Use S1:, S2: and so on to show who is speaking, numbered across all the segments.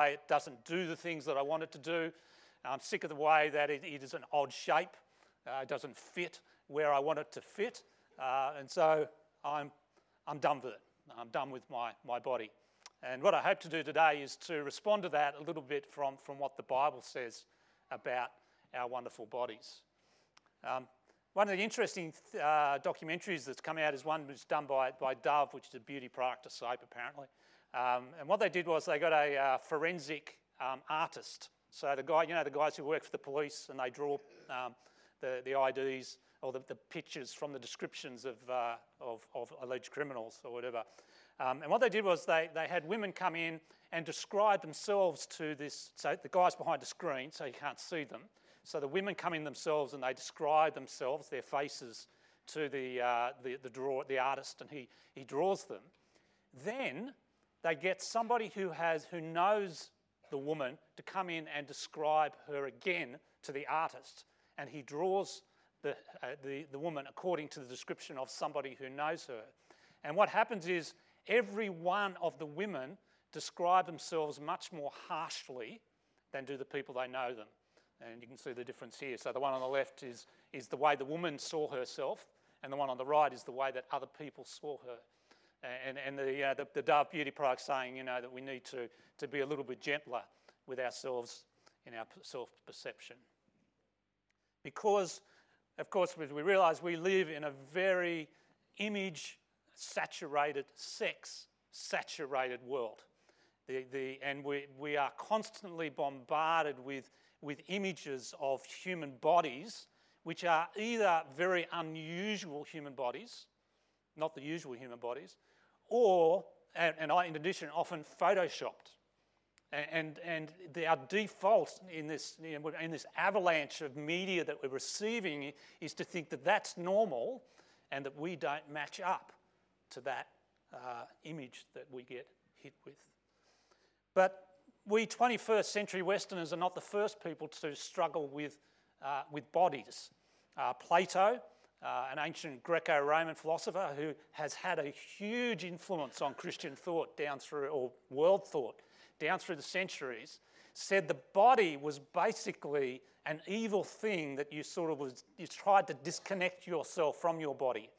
S1: way it doesn't do the things that I want it to do. I'm sick of the way that it, it is an odd shape. Uh, it doesn't fit where I want it to fit. Uh, and so I'm, I'm done with it. I'm done with my, my body. And what I hope to do today is to respond to that a little bit from, from what the Bible says about our wonderful bodies. Um, one of the interesting uh, documentaries that's come out is one that's done by, by Dove, which is a beauty product, a soap apparently. Um, and what they did was they got a uh, forensic um, artist. So the guy, you know, the guys who work for the police and they draw um, the, the IDs or the, the, pictures from the descriptions of, uh, of, of, alleged criminals or whatever. Um, and what they did was they, they had women come in and describe themselves to this, so the guy's behind the screen so you can't see them. So the women come in themselves and they describe themselves, their faces, to the, uh, the, the, draw, the artist and he, he draws them. Then they get somebody who, has, who knows the woman to come in and describe her again to the artist. And he draws the, uh, the, the woman according to the description of somebody who knows her. And what happens is every one of the women describe themselves much more harshly than do the people they know them. And you can see the difference here. So the one on the left is, is the way the woman saw herself, and the one on the right is the way that other people saw her. And, and the, uh, the, the, Dove Beauty product saying, you know, that we need to, to be a little bit gentler with ourselves in our self perception. Because, of course, we realise we live in a very image saturated, sex saturated world. The, the, and we, we are constantly bombarded with, with images of human bodies which are either very unusual human bodies, not the usual human bodies, or, and, and in addition, often photoshopped. And, and, and our default in this, in this avalanche of media that we're receiving is to think that that's normal and that we don't match up to that uh, image that we get hit with. But we 21st century Westerners are not the first people to struggle with, uh, with bodies. Uh, Plato, uh, an ancient Greco Roman philosopher who has had a huge influence on Christian thought down through, or world thought, down through the centuries, said the body was basically an evil thing that you sort of was, you tried to disconnect yourself from your body.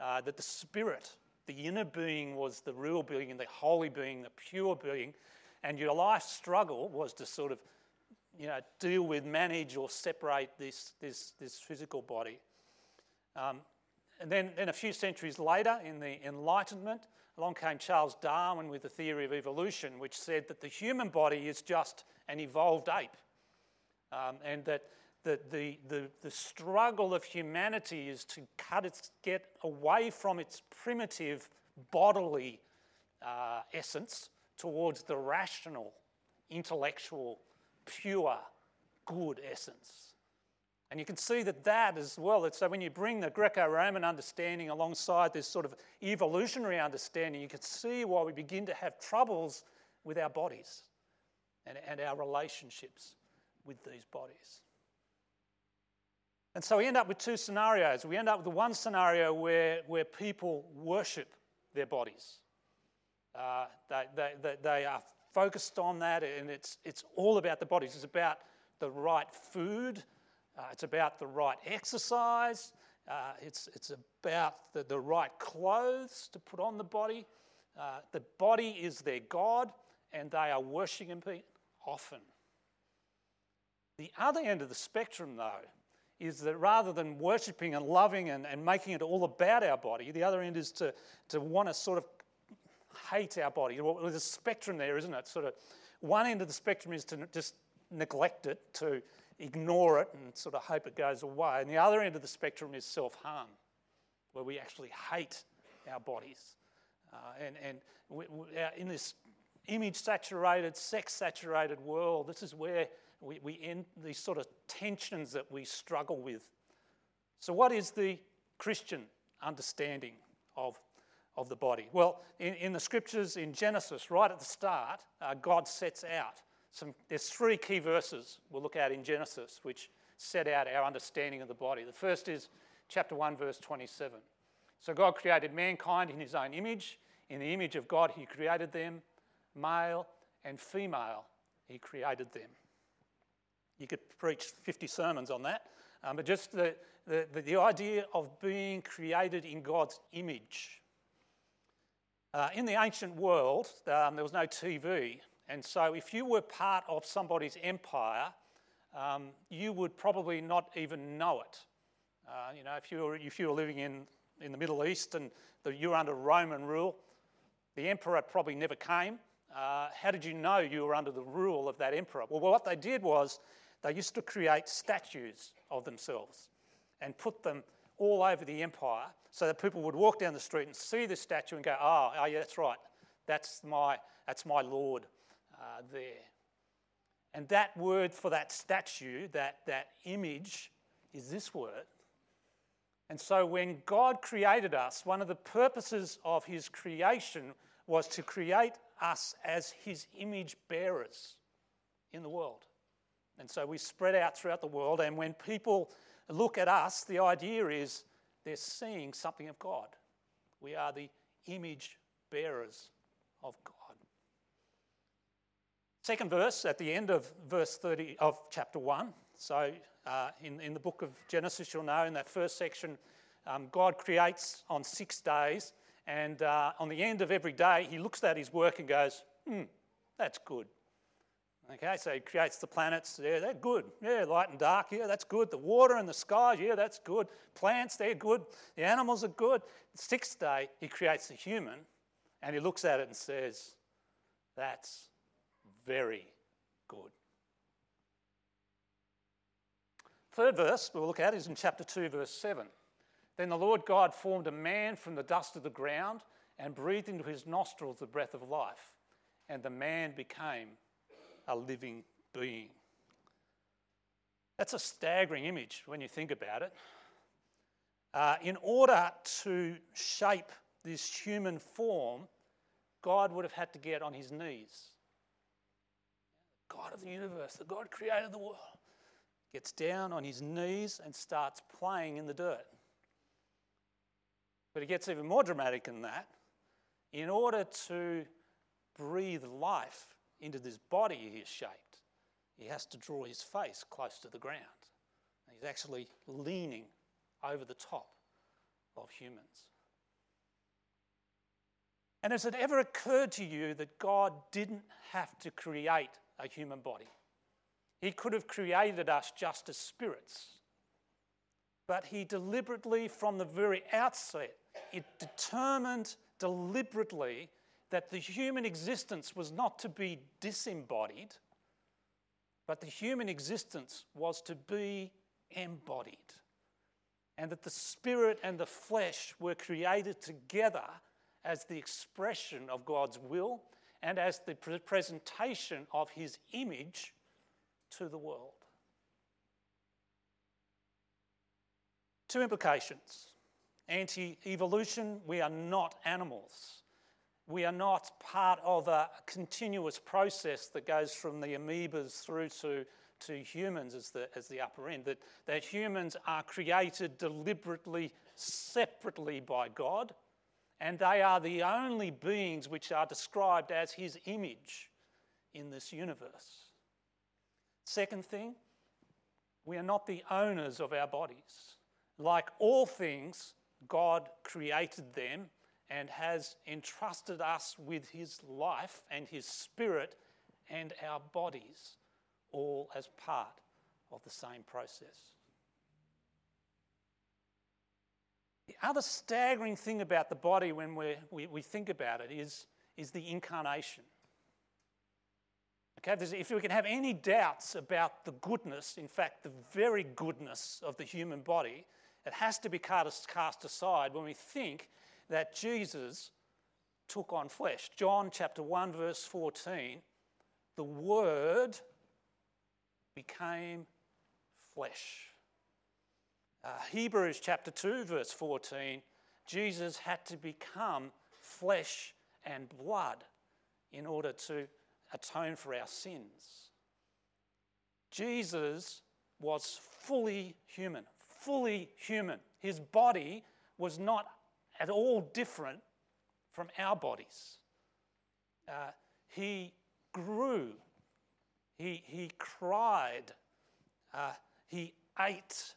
S1: Uh, that the spirit the inner being was the real being, the holy being, the pure being, and your life struggle was to sort of, you know, deal with, manage, or separate this, this, this physical body. Um, and then, then a few centuries later, in the Enlightenment, along came Charles Darwin with the theory of evolution, which said that the human body is just an evolved ape, um, and that the, the, the, the struggle of humanity is to cut its, get away from its primitive bodily uh, essence towards the rational, intellectual, pure, good essence. And you can see that that as well, so when you bring the Greco Roman understanding alongside this sort of evolutionary understanding, you can see why we begin to have troubles with our bodies and, and our relationships with these bodies. And so we end up with two scenarios. We end up with the one scenario where, where people worship their bodies. Uh, they, they, they are focused on that, and it's, it's all about the bodies. It's about the right food, uh, it's about the right exercise, uh, it's, it's about the, the right clothes to put on the body. Uh, the body is their God, and they are worshipping it often. The other end of the spectrum, though, is that rather than worshipping and loving and, and making it all about our body, the other end is to, to want to sort of hate our body. There's a spectrum there, isn't it? Sort of one end of the spectrum is to just neglect it, to ignore it and sort of hope it goes away. And the other end of the spectrum is self harm, where we actually hate our bodies. Uh, and and we, we, in this image saturated, sex saturated world, this is where we, we end these sort of tensions that we struggle with. So, what is the Christian understanding of, of the body? Well, in, in the scriptures in Genesis, right at the start, uh, God sets out some, there's three key verses we'll look at in Genesis which set out our understanding of the body. The first is chapter 1, verse 27. So, God created mankind in his own image. In the image of God, he created them, male and female He created them. You could preach 50 sermons on that, um, but just the, the, the, idea of being created in God's image. Uh, in the ancient world, um, there was no TV, and so if you were part of somebody's empire, um, you would probably not even know it. Uh, you know, if you were, if you were living in, in the Middle East and the, you were under Roman rule, the emperor probably never came. Uh, how did you know you were under the rule of that emperor? Well, what they did was they used to create statues of themselves and put them all over the empire so that people would walk down the street and see the statue and go, oh, oh yeah, that's right. That's my, that's my Lord uh, there. And that word for that statue, that, that image, is this word. And so when God created us, one of the purposes of his creation was to create us as his image bearers in the world. And so we spread out throughout the world, and when people look at us, the idea is they're seeing something of God. We are the image bearers of God. Second verse at the end of verse 30 of chapter 1. So, uh, in, in the book of Genesis, you'll know in that first section, um, God creates on six days, and uh, on the end of every day, he looks at his work and goes, hmm, that's good. Okay, so he creates the planets, yeah, they're good. Yeah, light and dark, yeah, that's good. The water and the sky, yeah, that's good. Plants, they're good. The animals are good. Sixth day, he creates the human, and he looks at it and says, that's very good. Third verse we'll look at is in chapter 2, verse 7. Then the Lord God formed a man from the dust of the ground and breathed into his nostrils the breath of life, and the man became a living being. That's a staggering image when you think about it. Uh, in order to shape this human form, God would have had to get on his knees God of the universe, the God created the world, gets down on his knees and starts playing in the dirt. But it gets even more dramatic than that. In order to breathe life into this body he has shaped, he has to draw his face close to the ground. And He's actually leaning over the top of humans. And has it ever occurred to you that God didn't have to create a human body. He could have created us just as spirits. But he deliberately, from the very outset, it determined deliberately that the human existence was not to be disembodied, but the human existence was to be embodied. And that the spirit and the flesh were created together as the expression of God's will and as the presentation of his image to the world. Two implications. Anti evolution, we are not animals. We are not part of a continuous process that goes from the amoebas through to, to humans as the, as the upper end. That, that humans are created deliberately, separately by God and they are the only beings which are described as his image in this universe. Second thing, we are not the owners of our bodies. Like all things, God created them and has entrusted us with his life and his spirit and our bodies, all as part of the same process. The other staggering thing about the body when we we, think about it is, is the incarnation. Okay, if we can have any doubts about the goodness, in fact, the very goodness of the human body, it has to be cast aside when we think that Jesus took on flesh. John chapter 1, verse 14 the Word became flesh. Uh, Hebrews chapter 2, verse 14 Jesus had to become flesh and blood in order to atone for our sins. Jesus was fully human, fully human. His body was not at all different from our bodies. Uh, he grew He, he cried. Uh, he ate.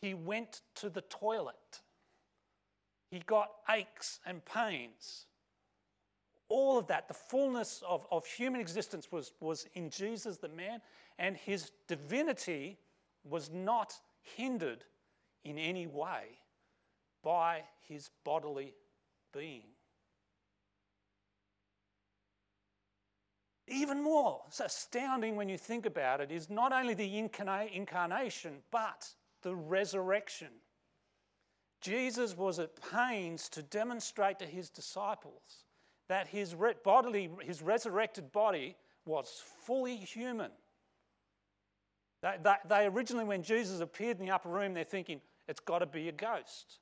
S1: He went to the toilet. He got aches and pains. All of that, the fullness of, of human existence was, was in Jesus, the man, and his divinity was not hindered in any way by his bodily being. Even more astounding when you think about it is not only the incarnation, but the resurrection. Jesus was at pains to demonstrate to his disciples that his bodily, his resurrected body was fully human. They, they, they originally, when Jesus appeared in the upper room, they're thinking, it's got to be a ghost.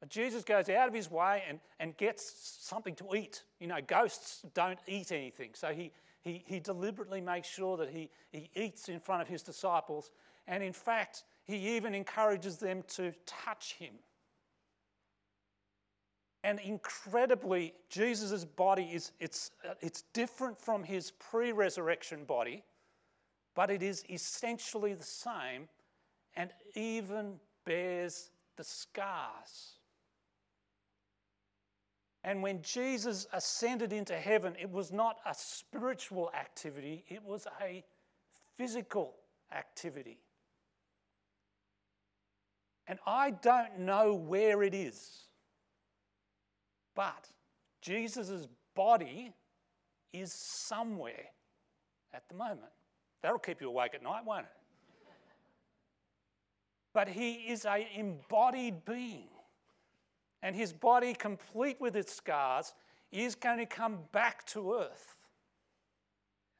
S1: But Jesus goes out of his way and, and gets something to eat. You know, ghosts don't eat anything. So he, he, he deliberately makes sure that he, he eats in front of his disciples. And in fact, he even encourages them to touch him. And incredibly, Jesus' body is it's, it's different from his pre-resurrection body, but it is essentially the same and even bears the scars. And when Jesus ascended into heaven, it was not a spiritual activity, it was a physical activity. And I don't know where it is, but Jesus' body is somewhere at the moment. That'll keep you awake at night, won't it? but he is an embodied being. And his body, complete with its scars, is going to come back to earth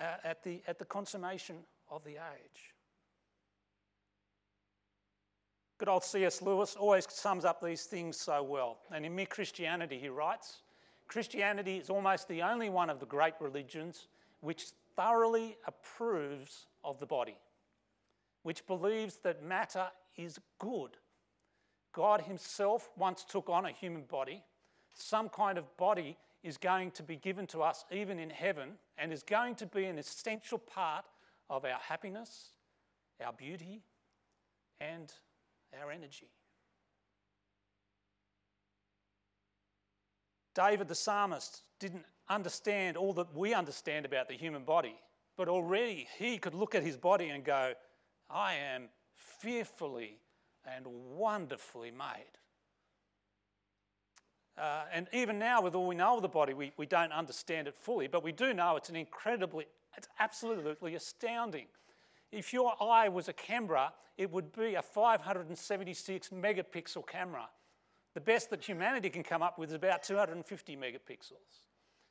S1: uh, at, the, at the consummation of the age. Good old C.S. Lewis always sums up these things so well. And in Mere Christianity, he writes Christianity is almost the only one of the great religions which thoroughly approves of the body, which believes that matter is good. God Himself once took on a human body. Some kind of body is going to be given to us even in heaven and is going to be an essential part of our happiness, our beauty, and our energy. David the psalmist didn't understand all that we understand about the human body, but already he could look at his body and go, I am fearfully and wonderfully made. Uh, and even now, with all we know of the body, we, we don't understand it fully, but we do know it's an incredibly, it's absolutely astounding. If your eye was a camera, it would be a 576 megapixel camera. The best that humanity can come up with is about 250 megapixels.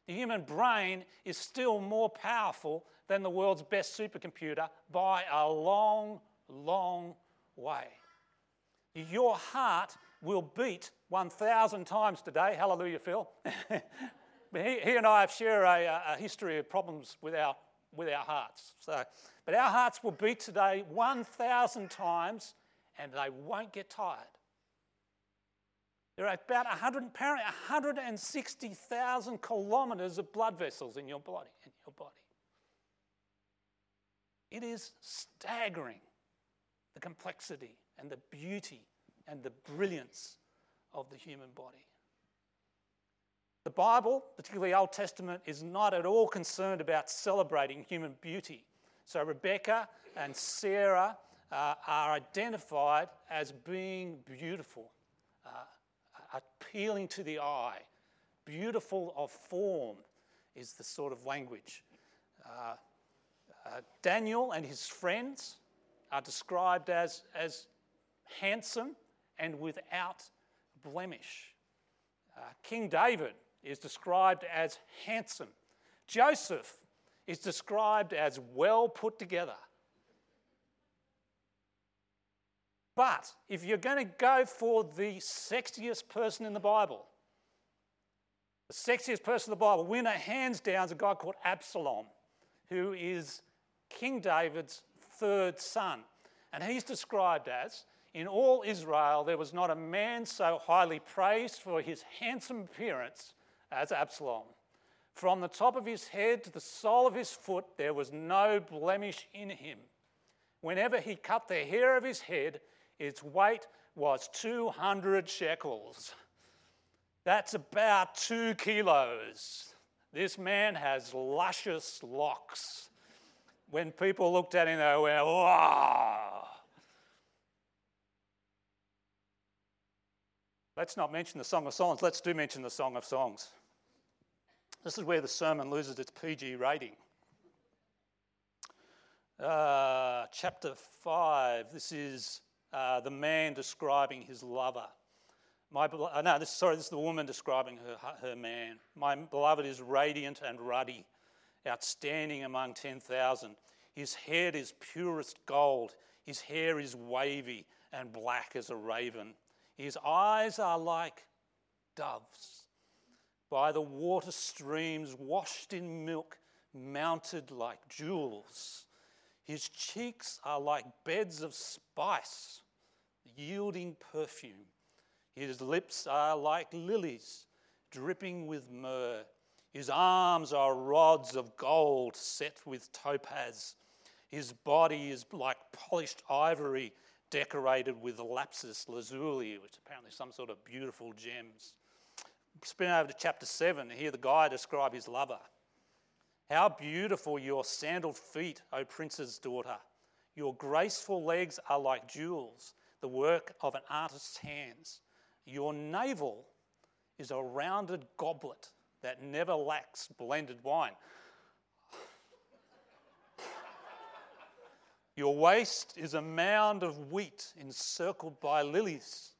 S1: The human brain is still more powerful than the world's best supercomputer by a long, long way. Your heart will beat 1,000 times today. Hallelujah, Phil. he, he, and I share a, a, history of problems with our, with our hearts. So, but our hearts will beat today 1,000 times and they won't get tired. There are about 100, apparently 160,000 kilometres of blood vessels in your body. In your body. It is staggering the complexity and the beauty and the brilliance of the human body. The Bible, particularly the Old Testament, is not at all concerned about celebrating human beauty. So Rebecca and Sarah uh, are identified as being beautiful, uh, appealing to the eye, beautiful of form is the sort of language. Uh, uh Daniel and his friends are described as, as handsome and without blemish. Uh, King David is described as handsome. Joseph is described as well put together. But if you're going to go for the sexiest person in the Bible, the sexiest person in the Bible, winner hands down is a guy called Absalom, who is King David's third son. And he's described as in all Israel, there was not a man so highly praised for his handsome appearance as Absalom. From the top of his head to the sole of his foot, there was no blemish in him. Whenever he cut the hair of his head, its weight was 200 shekels. That's about two kilos. This man has luscious locks. When people looked at him, they went, wow. Let's not mention the Song of Songs. Let's do mention the Song of Songs. This is where the sermon loses its PG rating. Uh, chapter 5, this is uh, the man describing his lover. My, uh, no, this, sorry, this is the woman describing her, her man. My beloved is radiant and ruddy, outstanding among 10,000. His head is purest gold. His hair is wavy and black as a raven. His eyes are like doves by the water streams, washed in milk, mounted like jewels. His cheeks are like beds of spice, yielding perfume. His lips are like lilies, dripping with myrrh. His arms are rods of gold set with topaz. His body is like polished ivory, decorated with lapis lazuli, which apparently some sort of beautiful gems. Spin over to chapter 7 and hear the guy describe his lover. How beautiful your sandaled feet, O prince's daughter. Your graceful legs are like jewels, the work of an artist's hands. Your navel is a rounded goblet that never lacks blended wine. Your waist is a mound of wheat encircled by lilies.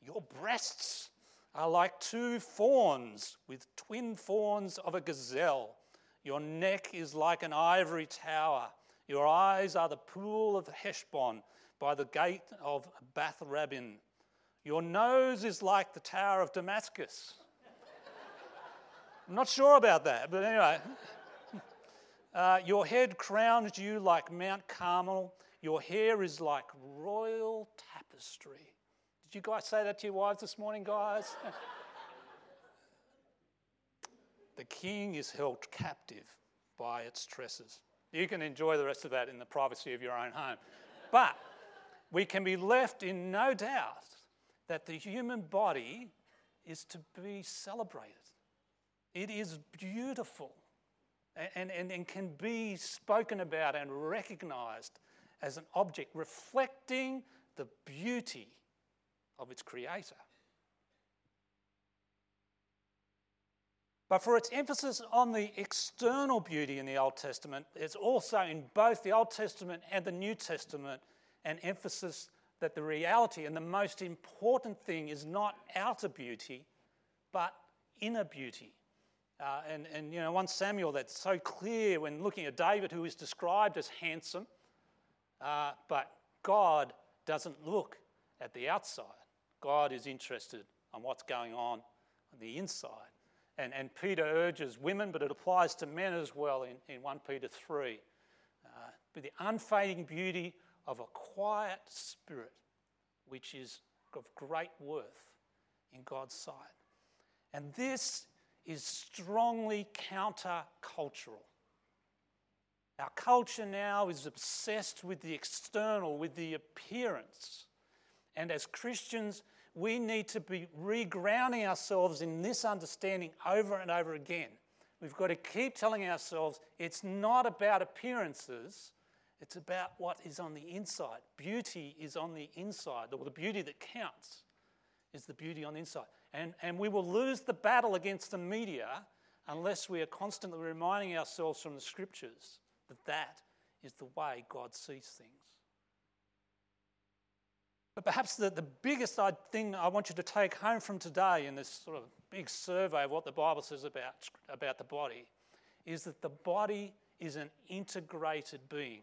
S1: Your breasts are like two fawns with twin fawns of a gazelle. Your neck is like an ivory tower. Your eyes are the pool of Heshbon by the gate of Bath Rabbim. Your nose is like the Tower of Damascus. I'm not sure about that, but anyway. Uh, your head crowns you like Mount Carmel. Your hair is like royal tapestry. Did you guys say that to your wives this morning, guys? the king is held captive by its tresses. You can enjoy the rest of that in the privacy of your own home. But we can be left in no doubt that the human body is to be celebrated. It is beautiful and, and, and can be spoken about and recognized as an object reflecting the beauty of its creator. But for its emphasis on the external beauty in the Old Testament, it's also in both the Old Testament and the New Testament an emphasis that the reality and the most important thing is not outer beauty, but inner beauty. Uh, and, and, you know, 1 Samuel, that's so clear when looking at David, who is described as handsome, uh, but God doesn't look at the outside. God is interested on what's going on on the inside. And, and Peter urges women, but it applies to men as well in, in 1 Peter 3. Uh, but the unfading beauty of a quiet spirit, which is of great worth in God's sight. And this is strongly countercultural. Our culture now is obsessed with the external, with the appearance. And as Christians, we need to be regrounding ourselves in this understanding over and over again. We've got to keep telling ourselves it's not about appearances, it's about what is on the inside. Beauty is on the inside, or the beauty that counts is the beauty on the inside. And, and we will lose the battle against the media unless we are constantly reminding ourselves from the scriptures that that is the way God sees things. But perhaps the, the biggest thing I want you to take home from today in this sort of big survey of what the Bible says about, about the body is that the body is an integrated being.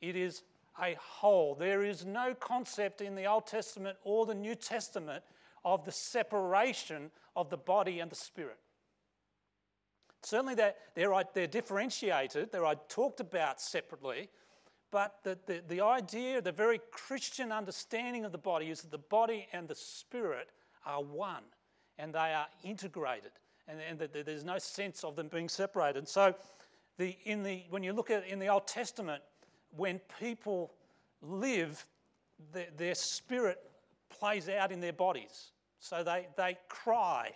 S1: It is a whole. There is no concept in the Old Testament or the New Testament of the separation of the body and the spirit. Certainly, they're, they're, they're differentiated, they're talked about separately, but the, the, the idea, the very Christian understanding of the body is that the body and the spirit are one and they are integrated. and, and that there's no sense of them being separated. So, the, in the, when you look at in the Old Testament, when people live, the, their spirit plays out in their bodies. So they, they cry.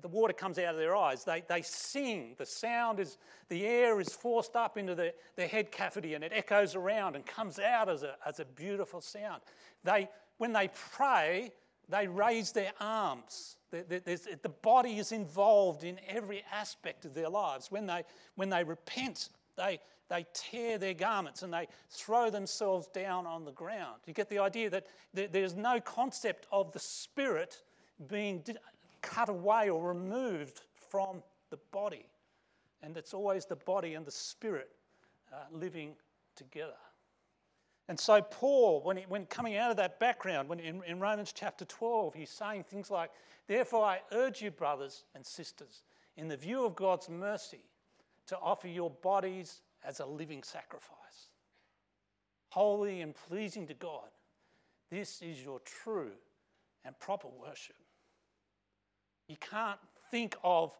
S1: The, water comes out of their eyes. They, they sing. The sound is, the air is forced up into the, their head cavity and it echoes around and comes out as a, as a beautiful sound. They, when they pray, they raise their arms. The body is involved in every aspect of their lives. When they, when they repent, they, they tear their garments and they throw themselves down on the ground. You get the idea that there's no concept of the spirit being cut away or removed from the body. And it's always the body and the spirit uh, living together. And so, Paul, when, he, when coming out of that background, when in, in Romans chapter 12, he's saying things like, Therefore, I urge you, brothers and sisters, in the view of God's mercy, to offer your bodies as a living sacrifice, holy and pleasing to God. This is your true and proper worship. You can't think of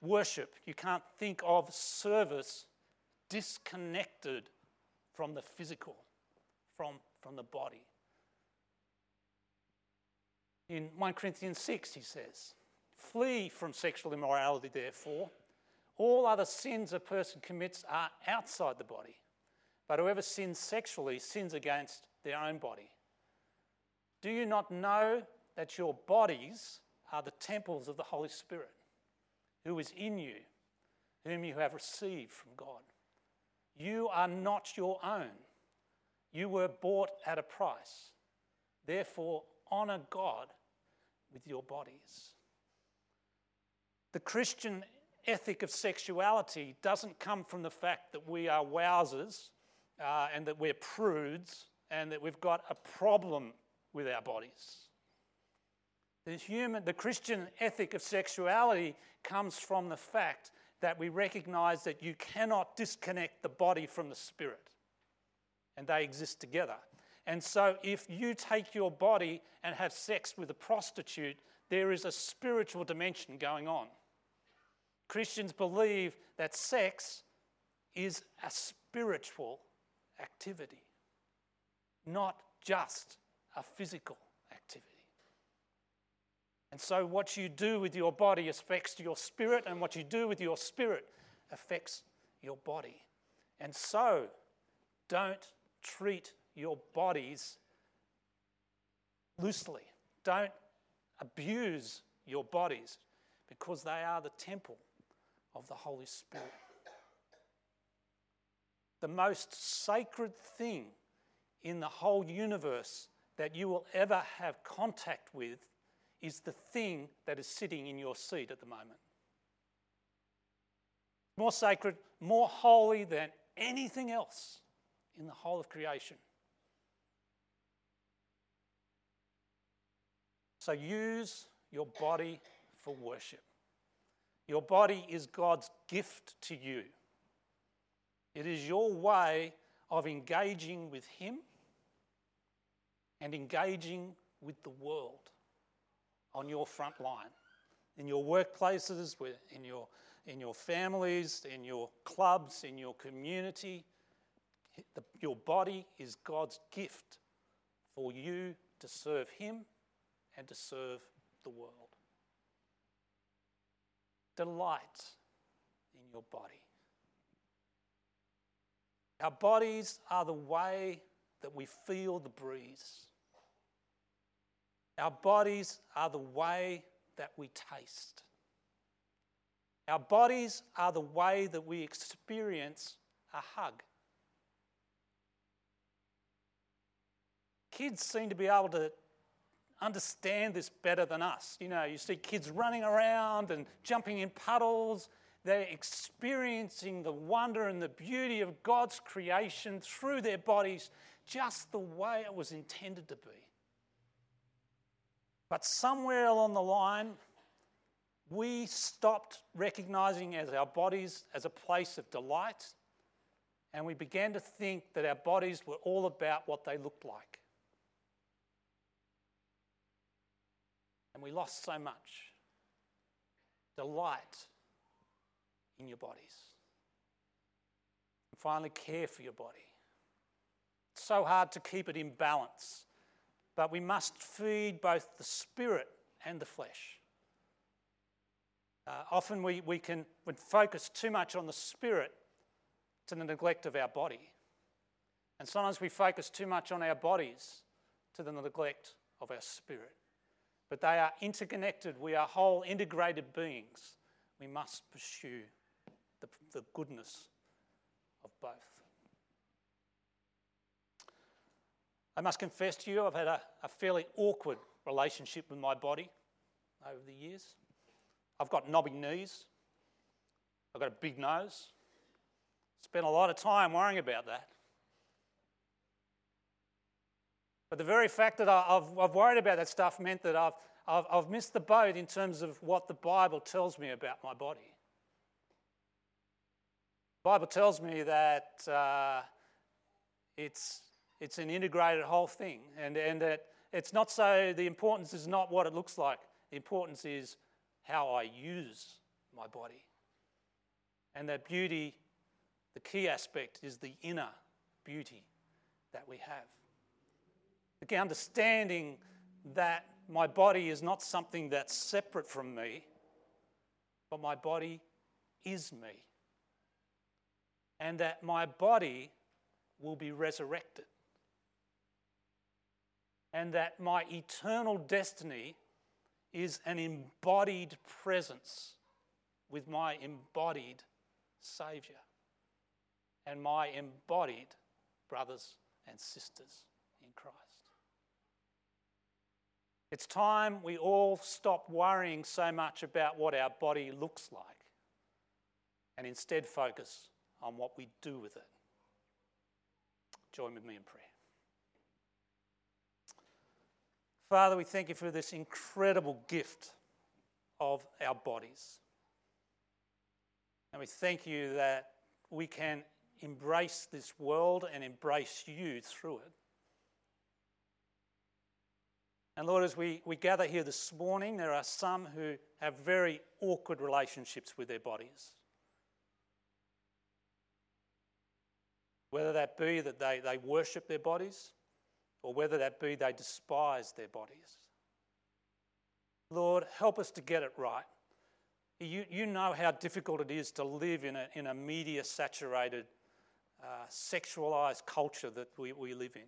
S1: worship, you can't think of service disconnected from the physical from, from the body. In 1 Corinthians 6, he says, Flee from sexual immorality, therefore. All other sins a person commits are outside the body, but whoever sins sexually sins against their own body. Do you not know that your bodies are the temples of the Holy Spirit, who is in you, whom you have received from God? You are not your own you were bought at a price. Therefore, honor God with your bodies. The Christian ethic of sexuality doesn't come from the fact that we are wowsers uh, and that we're prudes and that we've got a problem with our bodies. The, human, the Christian ethic of sexuality comes from the fact that we recognize that you cannot disconnect the body from the spirit and they exist together. And so, if you take your body and have sex with a prostitute, there is a spiritual dimension going on. Christians believe that sex is a spiritual activity, not just a physical. And so, what you do with your body affects your spirit, and what you do with your spirit affects your body. And so, don't treat your bodies loosely. Don't abuse your bodies because they are the temple of the Holy Spirit. The most sacred thing in the whole universe that you will ever have contact with is the thing that is sitting in your seat at the moment. More sacred, more holy than anything else in the whole of creation. So use your body for worship. Your body is God's gift to you. It is your way of engaging with Him and engaging with the world on your front line. In your workplaces, in your, in your families, in your clubs, in your community, the, your body is God's gift for you to serve Him and to serve the world. Delight in your body. Our bodies are the way that we feel the breeze. Our bodies are the way that we taste. Our bodies are the way that we experience a hug. kids seem to be able to understand this better than us. You know, you see kids running around and jumping in puddles. They're experiencing the wonder and the beauty of God's creation through their bodies just the way it was intended to be. But somewhere along the line, we stopped recognizing as our bodies as a place of delight, and we began to think that our bodies were all about what they looked like. And we lost so much. delight in your bodies. And finally, care for your body. It's so hard to keep it in balance, but we must feed both the spirit and the flesh. Uh, often we, we can focus too much on the spirit to the neglect of our body. And sometimes we focus too much on our bodies to the neglect of our spirit. But they are interconnected. We are whole, integrated beings. We must pursue the, the goodness of both. I must confess to you, I've had a, a fairly awkward relationship with my body over the years. I've got knobby knees. I've got a big nose. Spent a lot of time worrying about that. But the very fact that I've, I've worried about that stuff meant that I've, I've, I've missed the boat in terms of what the Bible tells me about my body. The Bible tells me that uh, it's, it's an integrated whole thing and, and that it's not so, the importance is not what it looks like, the importance is how I use my body. And that beauty, the key aspect, is the inner beauty that we have. The understanding that my body is not something that's separate from me, but my body is me. And that my body will be resurrected. And that my eternal destiny is an embodied presence with my embodied Saviour and my embodied brothers and sisters in Christ. It's time we all stop worrying so much about what our body looks like and instead focus on what we do with it. Join with me in prayer. Father, we thank you for this incredible gift of our bodies. And we thank you that we can embrace this world and embrace you through it. And Lord, as we, we gather here this morning, there are some who have very awkward relationships with their bodies. Whether that be that they, they worship their bodies, or whether that be they despise their bodies. Lord, help us to get it right. You, you know how difficult it is to live in a, in a media saturated, uh, sexualized culture that we, we live in.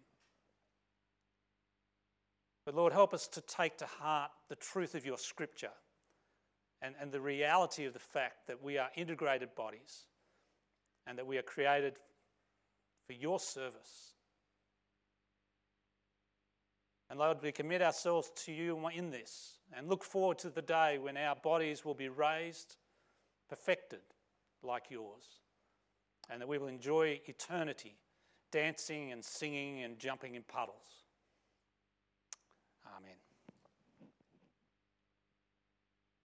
S1: But Lord, help us to take to heart the truth of your scripture and, and the reality of the fact that we are integrated bodies and that we are created for your service and Lord, we commit ourselves to you in this and look forward to the day when our bodies will be raised, perfected like yours, and that we will enjoy eternity dancing and singing and jumping in puddles.